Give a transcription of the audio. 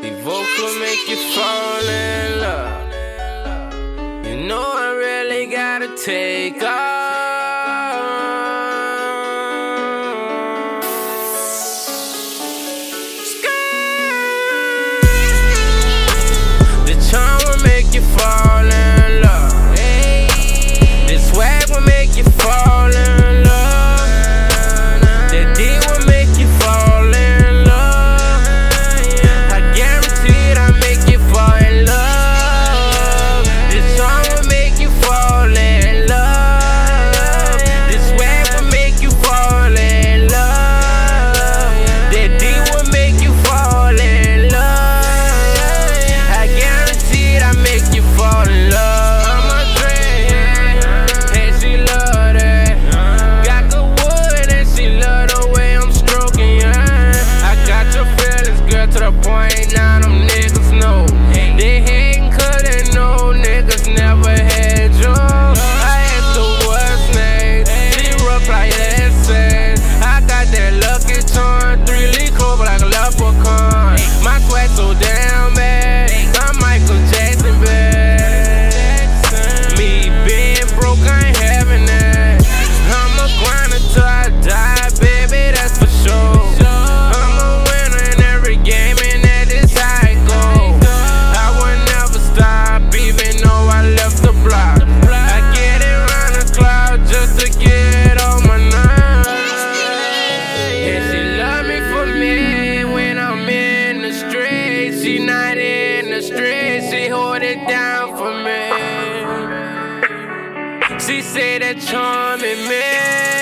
The vocal make you fall in love. You know I really gotta take off. She not in the streets, she hold it down for me. She say that charming man.